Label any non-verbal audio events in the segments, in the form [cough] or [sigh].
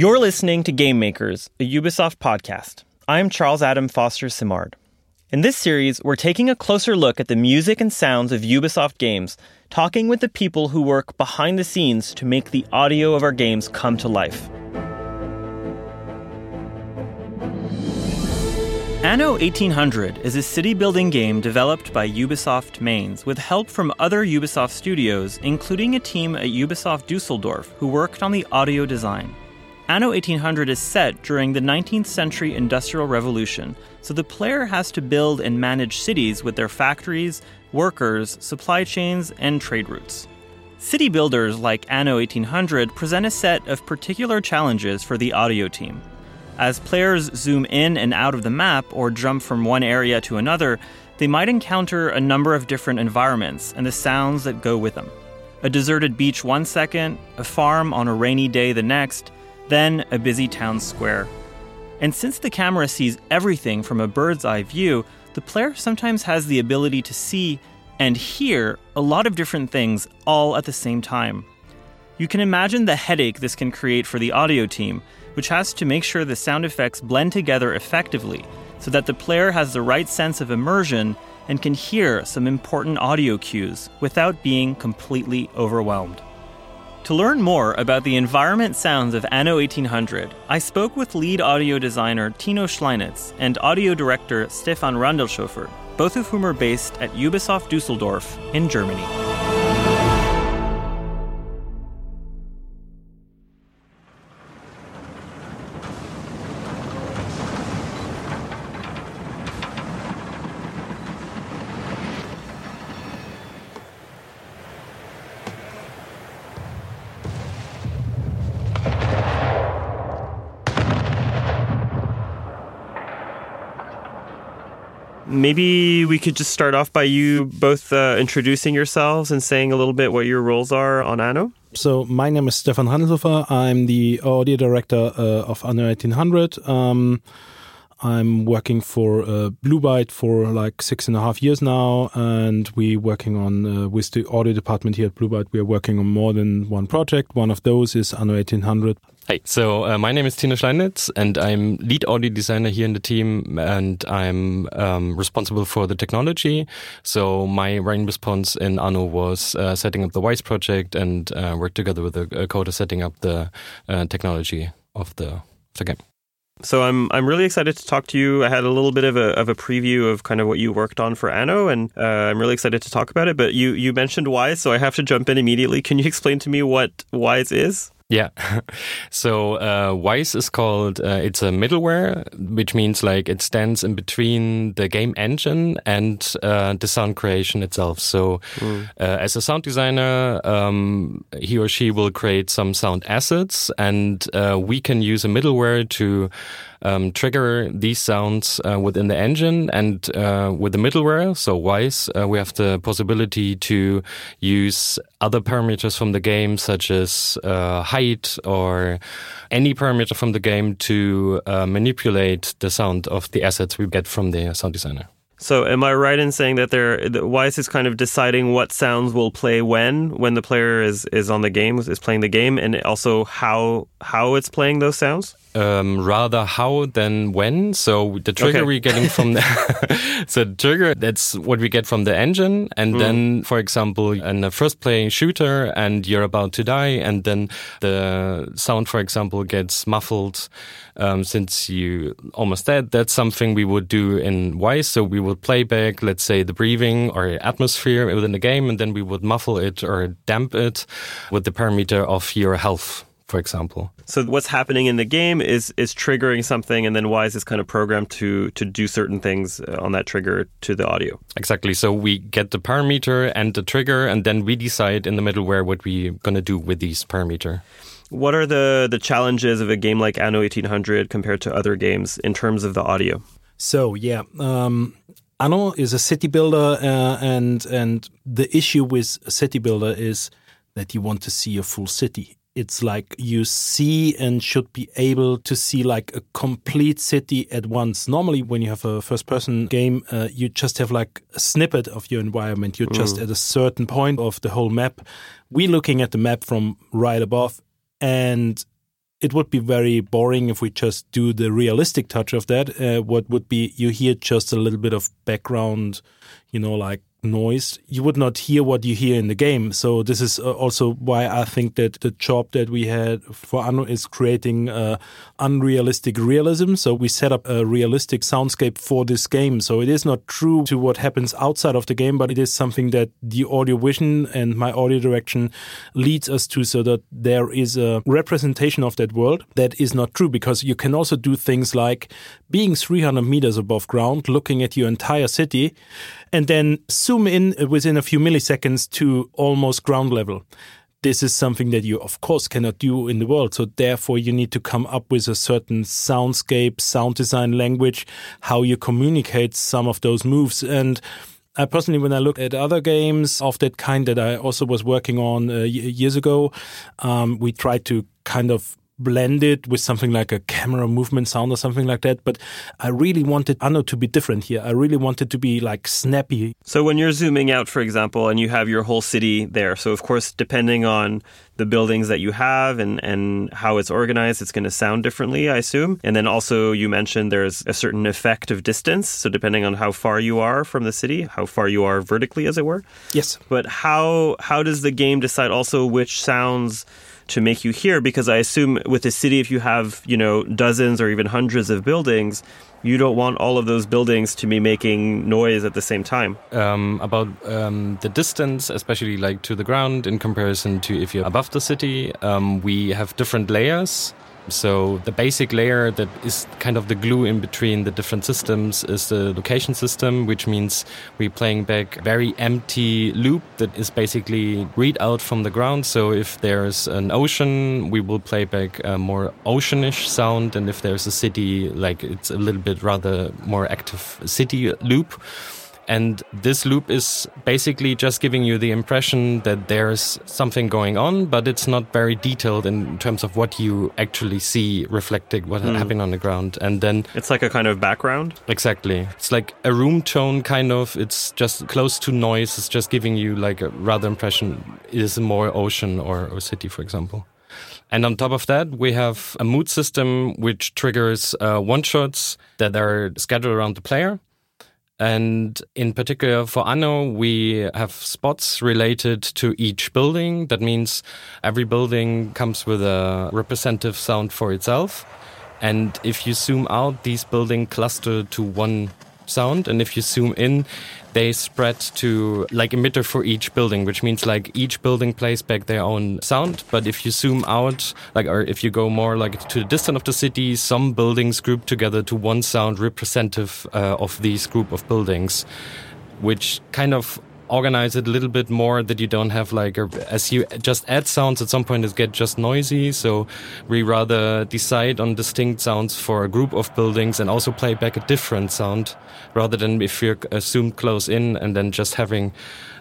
You're listening to Game Makers, a Ubisoft podcast. I'm Charles Adam Foster Simard. In this series, we're taking a closer look at the music and sounds of Ubisoft games, talking with the people who work behind the scenes to make the audio of our games come to life. Anno 1800 is a city building game developed by Ubisoft Mainz with help from other Ubisoft studios, including a team at Ubisoft Dusseldorf who worked on the audio design. Anno 1800 is set during the 19th century Industrial Revolution, so the player has to build and manage cities with their factories, workers, supply chains, and trade routes. City builders like Anno 1800 present a set of particular challenges for the audio team. As players zoom in and out of the map or jump from one area to another, they might encounter a number of different environments and the sounds that go with them. A deserted beach one second, a farm on a rainy day the next, then a busy town square. And since the camera sees everything from a bird's eye view, the player sometimes has the ability to see and hear a lot of different things all at the same time. You can imagine the headache this can create for the audio team, which has to make sure the sound effects blend together effectively so that the player has the right sense of immersion and can hear some important audio cues without being completely overwhelmed. To learn more about the environment sounds of Anno 1800, I spoke with lead audio designer Tino Schleinitz and audio director Stefan Randelshofer, both of whom are based at Ubisoft Dusseldorf in Germany. Maybe we could just start off by you both uh, introducing yourselves and saying a little bit what your roles are on Anno. So my name is Stefan Randelshofer. I'm the audio director uh, of Anno 1800. Um, I'm working for uh, Blue Byte for like six and a half years now, and we're working on uh, with the audio department here at Blue Byte. We are working on more than one project. One of those is Anno 1800. Hi, so uh, my name is Tino Schleinitz, and I'm lead audio designer here in the team, and I'm um, responsible for the technology. So my main response in Anno was uh, setting up the Wwise project and uh, work together with the coder setting up the uh, technology of the, the game. So I'm I'm really excited to talk to you. I had a little bit of a of a preview of kind of what you worked on for Anno, and uh, I'm really excited to talk about it. But you you mentioned Wwise, so I have to jump in immediately. Can you explain to me what Wwise is? Yeah. [laughs] so uh, Wwise is called, uh, it's a middleware, which means like it stands in between the game engine and uh, the sound creation itself. So mm. as a sound designer, um, he or she will create some sound assets and uh, we can use a middleware to um, trigger these sounds uh, within the engine and uh, with the middleware, so Wwise, uh, we have the possibility to use other parameters from the game, such as uh, height or any parameter from the game to uh, manipulate the sound of the assets we get from the sound designer. So, am I right in saying that there, Wwise is kind of deciding what sounds will play when, when the player is, is on the game, is playing the game, and also how how it's playing those sounds? Um, rather how than when. So the trigger okay. we're getting from [laughs] the [laughs] so the trigger that's what we get from the engine, and mm. then for example, in a first playing shooter, and you're about to die, and then the sound, for example, gets muffled um, since you almost dead. That's something we would do in Wwise. So we would play back, let's say, the breathing or atmosphere within the game, and then we would muffle it or damp it with the parameter of your health for example. So what's happening in the game is is triggering something, and then why is this kind of programmed to to do certain things uh, on that trigger to the audio. Exactly. So we get the parameter and the trigger, and then we decide in the middleware what we're gonna do with these parameter. What are the the challenges of a game like Anno 1800 compared to other games in terms of the audio? So yeah, um, Anno is a city builder, uh, and and the issue with a city builder is that you want to see a full city. It's like you see and should be able to see like a complete city at once. Normally, when you have a first person game, uh, you just have like a snippet of your environment. You're just at a certain point of the whole map. We're looking at the map from right above, and it would be very boring if we just do the realistic touch of that. Uh, what would be you hear just a little bit of background, you know, like noise. You would not hear what you hear in the game. So this is uh, also why I think that the job that we had for Anno is creating uh, unrealistic realism. So we set up a realistic soundscape for this game. So it is not true to what happens outside of the game, but it is something that the audio vision and my audio direction leads us to so that there is a representation of that world that is not true because you can also do things like being 300 meters above ground, looking at your entire city, and then zoom in within a few milliseconds to almost ground level. This is something that you of course cannot do in the world. So therefore you need to come up with a certain soundscape sound design language how you communicate some of those moves. And I personally, when I look at other games of that kind that I also was working on uh, years ago, um, we tried to kind of blend it with something like a camera movement sound or something like that. But I really wanted Anno to be different here. I really wanted to be like snappy. So when you're zooming out, for example, and you have your whole city there, so of course, depending on the buildings that you have and, and how it's organized, it's going to sound differently, I assume. And then also, you mentioned there's a certain effect of distance. So depending on how far you are from the city, how far you are vertically, as it were. Yes. But how how does the game decide also which sounds to make you hear because I assume with a city if you have, you know, dozens or even hundreds of buildings, you don't want all of those buildings to be making noise at the same time. Um, about um, the distance, especially like to the ground in comparison to if you're above the city, um, we have different layers. So the basic layer that is kind of the glue in between the different systems is the location system, which means we're playing back very empty loop that is basically read out from the ground. So if there's an ocean, we will play back a more oceanish sound, and if there's a city, like it's a little bit rather more active city loop. And this loop is basically just giving you the impression that there's something going on, but it's not very detailed in terms of what you actually see reflecting what mm. happened on the ground. And then it's like a kind of background. Exactly. It's like a room tone kind of. It's just close to noise. It's just giving you like a rather impression it is more ocean or, or city, for example. And on top of that, we have a mood system which triggers uh, one shots that are scattered around the player. And in particular for Anno, we have spots related to each building. That means every building comes with a representative sound for itself. And if you zoom out, these buildings cluster to one sound. And if you zoom in, they spread to like emitter for each building, which means like each building plays back their own sound. But if you zoom out, like, or if you go more like to the distance of the city, some buildings group together to one sound representative uh, of these group of buildings, which kind of organize it a little bit more that you don't have like a, as you just add sounds at some point it get just noisy. So we rather decide on distinct sounds for a group of buildings and also play back a different sound rather than if you're assumed close in and then just having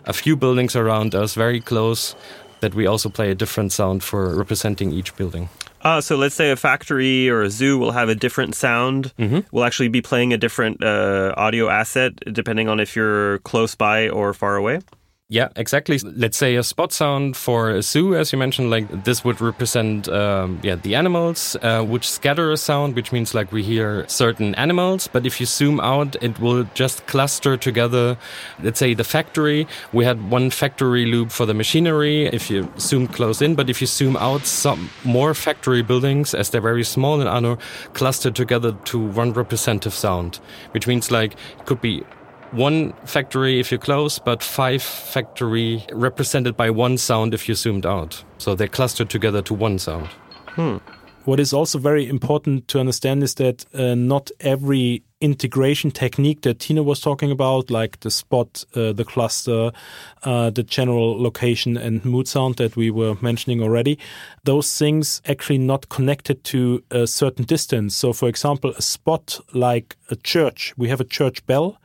a few buildings around us very close that we also play a different sound for representing each building uh, so let's say a factory or a zoo will have a different sound. Mm-hmm. We'll actually be playing a different uh, audio asset depending on if you're close by or far away. Yeah, exactly. Let's say a spot sound for a zoo, as you mentioned, like this would represent, um, yeah, the animals, uh, which scatter a sound, which means like we hear certain animals. But if you zoom out, it will just cluster together. Let's say the factory, we had one factory loop for the machinery. If you zoom close in, but if you zoom out, some more factory buildings, as they're very small and are cluster together to one representative sound, which means like it could be one factory if you're close, but five factory represented by one sound if you zoomed out. So they're clustered together to one sound. What is also very important to understand is that uh, not every integration technique that Tino was talking about, like the spot, uh, the cluster, uh, the general location and mood sound that we were mentioning already, those things actually not connected to a certain distance. So, for example, a spot like a church, we have a church bell.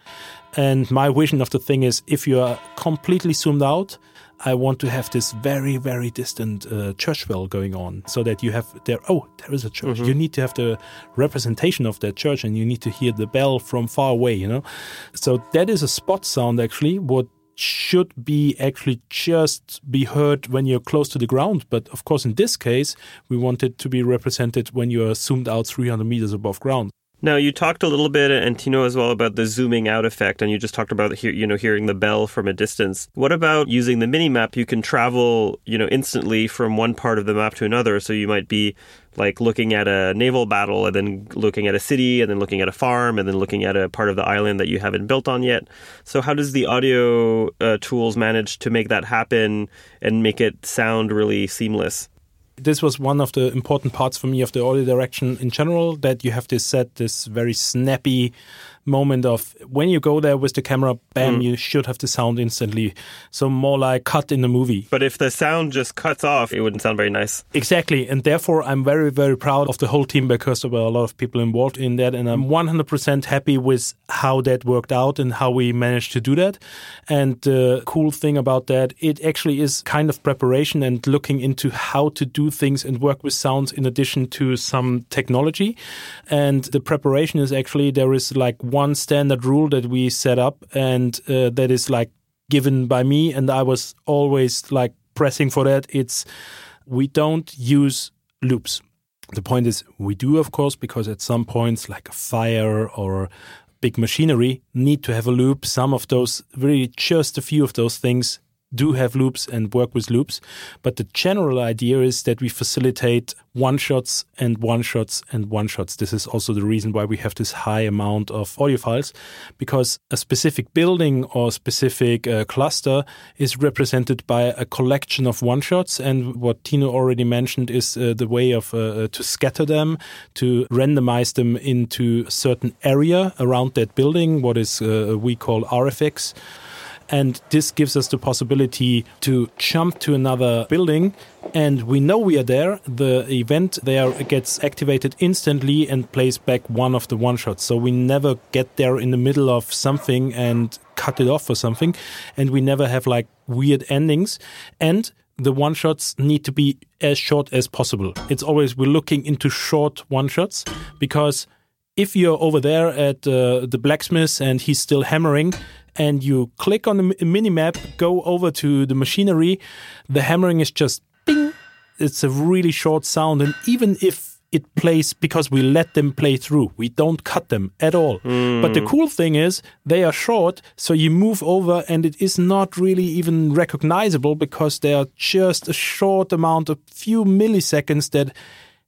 And my vision of the thing is if you are completely zoomed out, I want to have this very, very distant uh, church bell going on so that you have there, oh, there is a church. You need to have the representation of that church and you need to hear the bell from far away, you know? So that is a spot sound actually, what should be actually just be heard when you're close to the ground. But of course, in this case, we want it to be represented when you are zoomed out 300 meters above ground. Now you talked a little bit, and Tino as well, about the zooming out effect, and you just talked about you know hearing the bell from a distance. What about using the mini map? You can travel you know instantly from one part of the map to another. So you might be like looking at a naval battle, and then looking at a city, and then looking at a farm, and then looking at a part of the island that you haven't built on yet. So how does the audio uh, tools manage to make that happen and make it sound really seamless? This was one of the important parts for me of the audio direction in general that you have to set this very snappy moment of when you go there with the camera bam mm. you should have the sound instantly so more like cut in the movie But if the sound just cuts off, it wouldn't sound very nice. Exactly. And therefore, I'm very, very proud of the whole team because there were a lot of people involved in that. And I'm 100% happy with how that worked out and how we managed to do that. And the cool thing about that, it actually is kind of preparation and looking into how to do things and work with sounds in addition to some technology. And the preparation is actually, there is like one standard rule that we set up and uh, that is like given by me. And I was always like pressing for that. It's, we don't use loops. The point is, we do, of course, because at some points, like a fire or big machinery, need to have a loop. Some of those, really just a few of those things do have loops and work with loops. But the general idea is that we facilitate one shots and one shots and one shots. This is also the reason why we have this high amount of audio files because a specific building or specific uh, cluster is represented by a collection of one shots. And what Tino already mentioned is uh, the way of uh, to scatter them, to randomize them into a certain area around that building, what is uh, we call RFX. And this gives us the possibility to jump to another building. And we know we are there. The event there gets activated instantly and plays back one of the one shots. So we never get there in the middle of something and cut it off or something. And we never have like weird endings. And the one shots need to be as short as possible. It's always we're looking into short one shots because if you're over there at uh, the blacksmith and he's still hammering and you click on the mini map, go over to the machinery, the hammering is just bing. It's a really short sound. And even if it plays because we let them play through, we don't cut them at all. Hmm. But the cool thing is they are short, so you move over and it is not really even recognizable because they are just a short amount, a few milliseconds that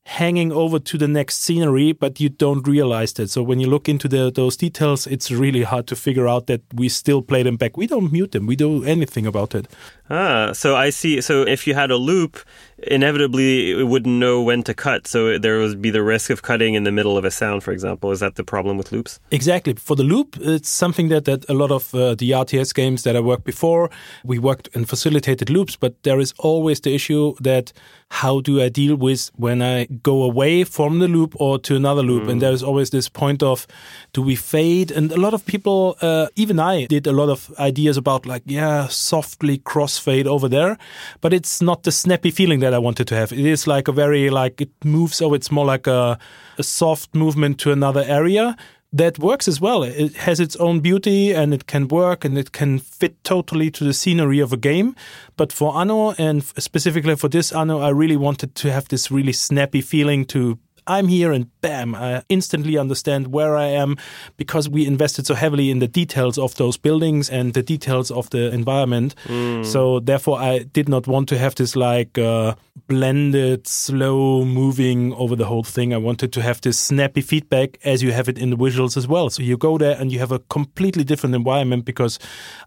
hanging over to the next scenery, but you don't realize that. So when you look into the, those details, it's really hard to figure out that we still play them back. We don't mute them. We do anything about it. Ah, so I see. So if you had a loop, inevitably it wouldn't know when to cut. So there would be the risk of cutting in the middle of a sound, for example. Is that the problem with loops? Exactly. For the loop, it's something that, that a lot of uh, the RTS games that I worked before, we worked and facilitated loops, but there is always the issue that how do I deal with when I go away from the loop or to another loop? And there's always this point of do we fade? And a lot of people, uh, even I, did a lot of ideas about like, yeah, softly crossfade over there, but it's not the snappy feeling that I wanted to have. It is like a very like it moves. Oh, it's more like a, a soft movement to another area that works as well. It has its own beauty and it can work and it can fit totally to the scenery of a game. But for Anno and specifically for this Anno, I really wanted to have this really snappy feeling to I'm here and bam, I instantly understand where I am because we invested so heavily in the details of those buildings and the details of the environment. Mm. So therefore, I did not want to have this like uh, blended, slow moving over the whole thing. I wanted to have this snappy feedback as you have it in the visuals as well. So you go there and you have a completely different environment because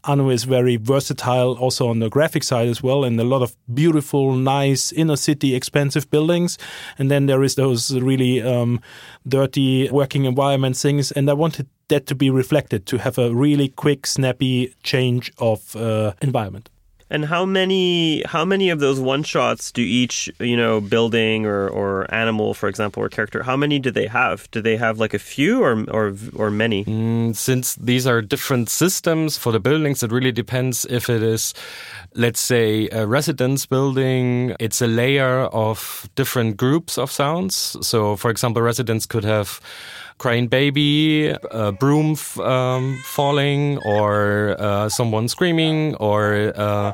Anno is very versatile also on the graphic side as well and a lot of beautiful, nice inner city expensive buildings. And then there is those really um, dirty working environment things. And I wanted that to be reflected to have a really quick, snappy change of uh, environment. And how many how many of those one shots do each you know building or, or animal, for example, or character? How many do they have? Do they have like a few or or or many? Mm, since these are different systems for the buildings, it really depends if it is, let's say, a residence building. It's a layer of different groups of sounds. So, for example, residents could have crying baby, a broom um, falling, or uh, someone screaming, or uh,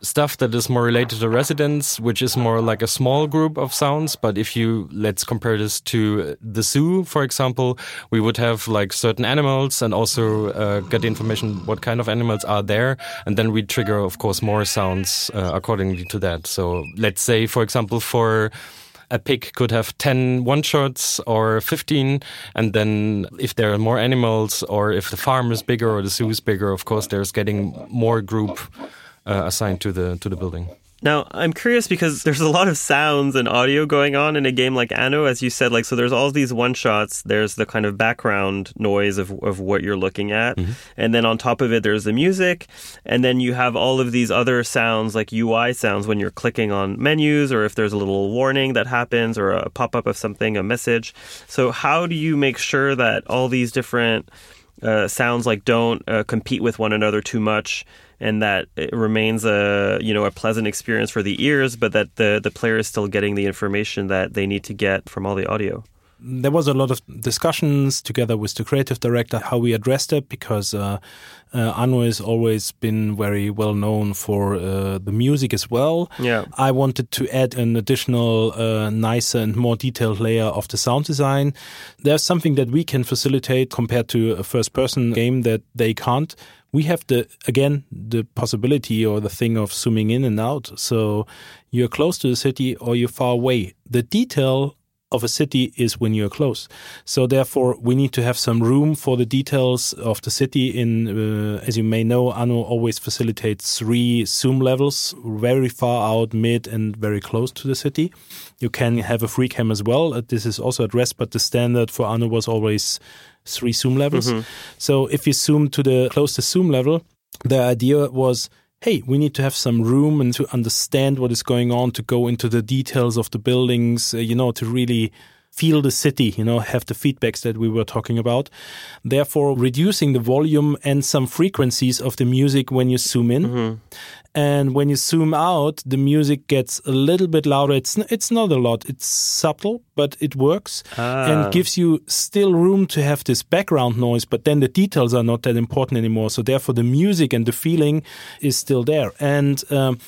stuff that is more related to residents, which is more like a small group of sounds. But if you let's compare this to the zoo, for example, we would have like certain animals and also uh, get information what kind of animals are there, and then we trigger, of course, more sounds uh, accordingly to that. So let's say, for example, for a pig could have 10 one shots or 15. And then if there are more animals or if the farm is bigger or the zoo is bigger, of course, there's getting more group uh, assigned to the to the building. Now, I'm curious because there's a lot of sounds and audio going on in a game like Anno, as you said. Like, so there's all these one shots. There's the kind of background noise of, of what you're looking at. Mm-hmm. And then on top of it, there's the music. And then you have all of these other sounds, like UI sounds when you're clicking on menus or if there's a little warning that happens or a pop up of something, a message. So, how do you make sure that all these different uh, sounds like don't uh, compete with one another too much? And that it remains a you know a pleasant experience for the ears, but that the the player is still getting the information that they need to get from all the audio. There was a lot of discussions together with the creative director how we addressed it because uh, uh, Anno has always been very well known for uh, the music as well. Yeah, I wanted to add an additional, uh, nicer and more detailed layer of the sound design. There's something that we can facilitate compared to a first-person game that they can't we have the again the possibility or the thing of zooming in and out. So you're close to the city or you're far away. The detail of a city is when you're close. So therefore, we need to have some room for the details of the city. In uh, as you may know, Anno always facilitates three zoom levels: very far out, mid, and very close to the city. You can have a free cam as well. Uh, this is also addressed, but the standard for Anno was always three zoom levels. Mm-hmm. So if you zoom to the closest zoom level, the idea was hey, we need to have some room and to understand what is going on, to go into the details of the buildings, uh, you know, to really feel the city, you know, have the feedbacks that we were talking about. Therefore, reducing the volume and some frequencies of the music when you zoom in. Mm-hmm. And when you zoom out, the music gets a little bit louder. It's it's not a lot. It's subtle, but it works ah. and gives you still room to have this background noise. But then the details are not that important anymore. So therefore, the music and the feeling is still there. And um,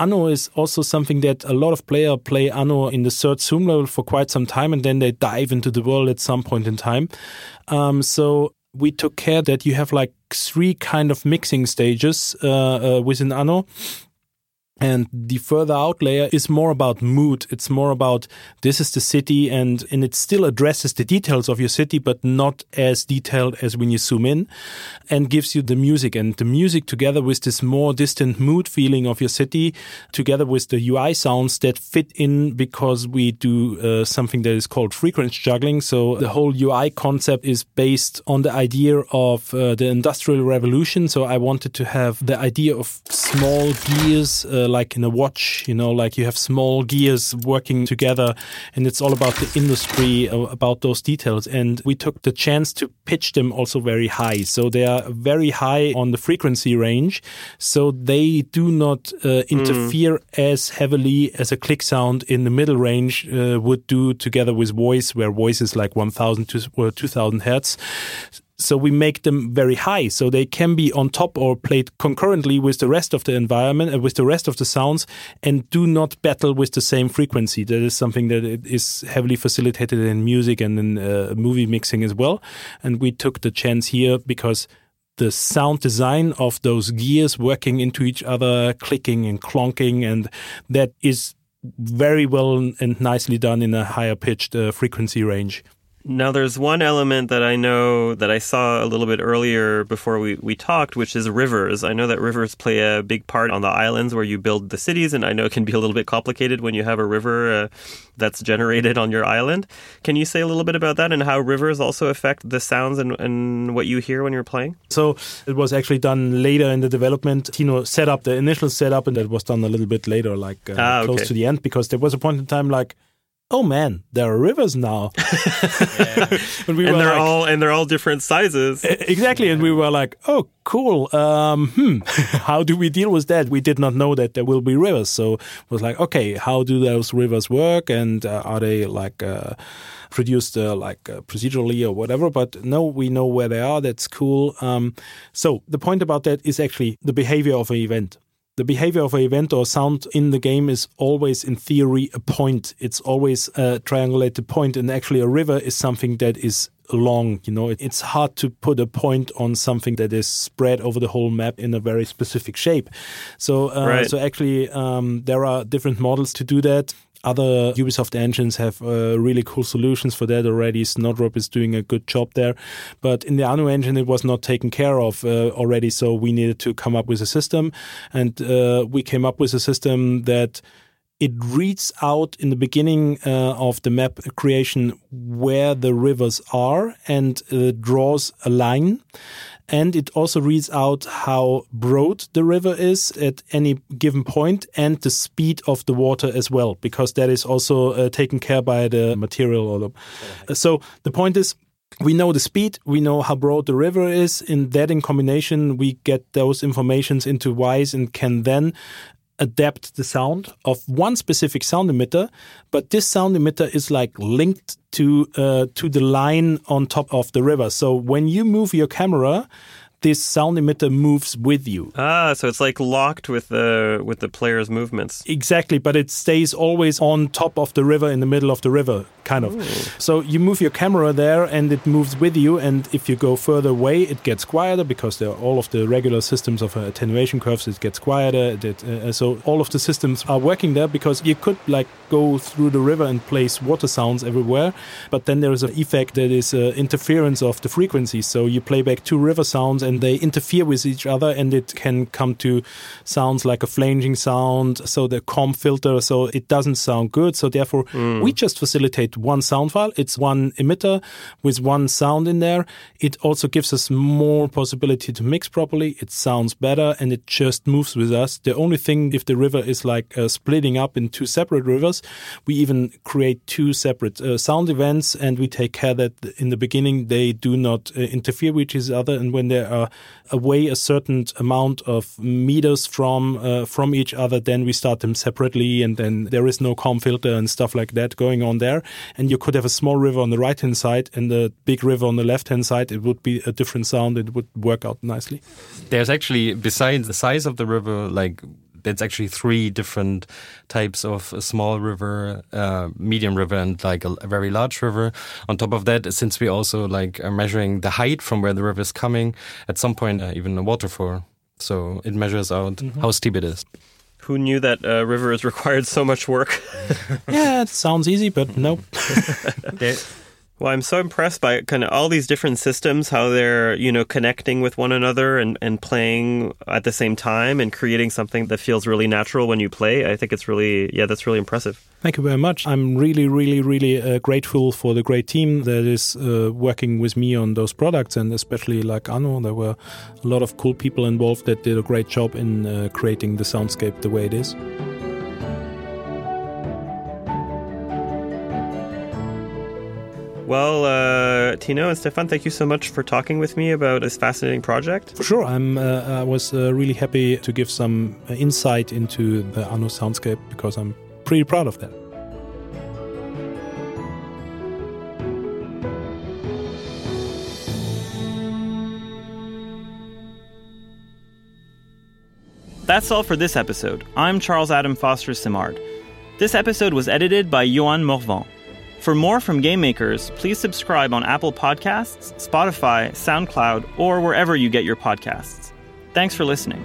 Anno is also something that a lot of players play Anno in the third zoom level for quite some time, and then they dive into the world at some point in time. Um, so we took care that you have like three kind of mixing stages uh, uh, within Anno. And the further out layer is more about mood. It's more about this is the city and, and it still addresses the details of your city, but not as detailed as when you zoom in and gives you the music and the music together with this more distant mood feeling of your city together with the UI sounds that fit in because we do uh, something that is called frequency juggling. So the whole UI concept is based on the idea of uh, the industrial revolution. So I wanted to have the idea of small gears, uh, like in a watch, you know, like you have small gears working together and it's all about the industry, uh, about those details. And we took the chance to pitch them also very high. So they are very high on the frequency range. So they do not uh, interfere mm. as heavily as a click sound in the middle range uh, would do together with voice, where voice is like 1000 to 2000 hertz. So we make them very high, so they can be on top or played concurrently with the rest of the environment and uh, with the rest of the sounds, and do not battle with the same frequency. That is something that is heavily facilitated in music and in uh, movie mixing as well. And we took the chance here because the sound design of those gears working into each other, clicking and clonking, and that is very well and nicely done in a higher pitched uh, frequency range. Now, there's one element that I know that I saw a little bit earlier before we, we talked, which is rivers. I know that rivers play a big part on the islands where you build the cities, and I know it can be a little bit complicated when you have a river uh, that's generated on your island. Can you say a little bit about that and how rivers also affect the sounds and, and what you hear when you're playing? So, it was actually done later in the development. Tino set up the initial setup, and that was done a little bit later, like uh, ah, okay. close to the end, because there was a point in time like, oh man, there are rivers now. [laughs] and, we and they're like, all and they're all different sizes. Exactly, and we were like, oh, cool. Um, hmm, [laughs] how do we deal with that? We did not know that there will be rivers, so it was like, okay, how do those rivers work, and uh, are they like uh, produced uh, like uh, procedurally or whatever? But no, we know where they are. That's cool. Um, so the point about that is actually the behavior of an event the behavior of an event or sound in the game is always, in theory, a point. It's always a triangulated point, and actually, a river is something that is long. You know, it's hard to put a point on something that is spread over the whole map in a very specific shape. So, uh, right. so actually, um, there are different models to do that other Ubisoft engines have uh, really cool solutions for that already. Snowdrop is doing a good job there. But in the Anno engine, it was not taken care of uh, already. So we needed to come up with a system. And uh, we came up with a system that it reads out in the beginning uh, of the map creation where the rivers are and uh, draws a line and it also reads out how broad the river is at any given point and the speed of the water as well, because that is also uh, taken care by the material. Or the, so the point is, we know the speed, we know how broad the river is. In that, in combination, we get those informations into Wwise and can then adapt the sound of one specific sound emitter, but this sound emitter is like linked to uh, to the line on top of the river. So when you move your camera, this sound emitter moves with you. Ah, so it's like locked with the with the player's movements. Exactly, but it stays always on top of the river in the middle of the river, kind of. Ooh. So you move your camera there and it moves with you and if you go further away it gets quieter because there are all of the regular systems of uh, attenuation curves it gets quieter. It, uh, so all of the systems are working there because you could like go through the river and place water sounds everywhere, but then there is an effect that is uh, interference of the frequencies. So you play back two river sounds and they interfere with each other and it can come to sounds like a flanging sound so the comb filter so it doesn't sound good. So therefore mm. we just facilitate one sound file. It's one emitter with one sound in there. It also gives us more possibility to mix properly. It sounds better and it just moves with us. The only thing if the river is like uh, splitting up in two separate rivers we even create two separate uh, sound events and we take care that in the beginning they do not uh, interfere with each other and when they are away a certain amount of meters from uh, from each other, then we start them separately, and then there is no comb filter and stuff like that going on there. And you could have a small river on the right hand side and a big river on the left hand side. It would be a different sound. It would work out nicely. There's actually, besides the size of the river, like there's actually three different types of a small river, uh, medium river, and like a, a, very large river. On top of that, since we also like are measuring the height from where the river is coming, at some point uh, even a waterfall, so it measures out mm -hmm. how steep it is. Who knew that uh, rivers [laughs] required so much work? yeah, it sounds easy, but [laughs] no. Well, I'm so impressed by kind of all these different systems, how they're, you know, connecting with one another and, and playing at the same time and creating something that feels really natural when you play. I think it's really, yeah, that's really impressive. Thank you very much. I'm really, really, really uh, grateful for the great team that is uh, working with me on those products, and especially like Anno. There were a lot of cool people involved that did a great job in uh, creating the soundscape the way it is. Well, uh, Tino and Stefan, thank you so much for talking with me about this fascinating project. For sure, I'm. Uh, I was uh, really happy to give some uh, insight into the Anno soundscape because I'm pretty proud of that. That's all for this episode. I'm Charles Adam Foster Simard. This episode was edited by Johan Morvan. For more from Game Makers, please subscribe on Apple Podcasts, Spotify, SoundCloud, or wherever you get your podcasts. Thanks for listening.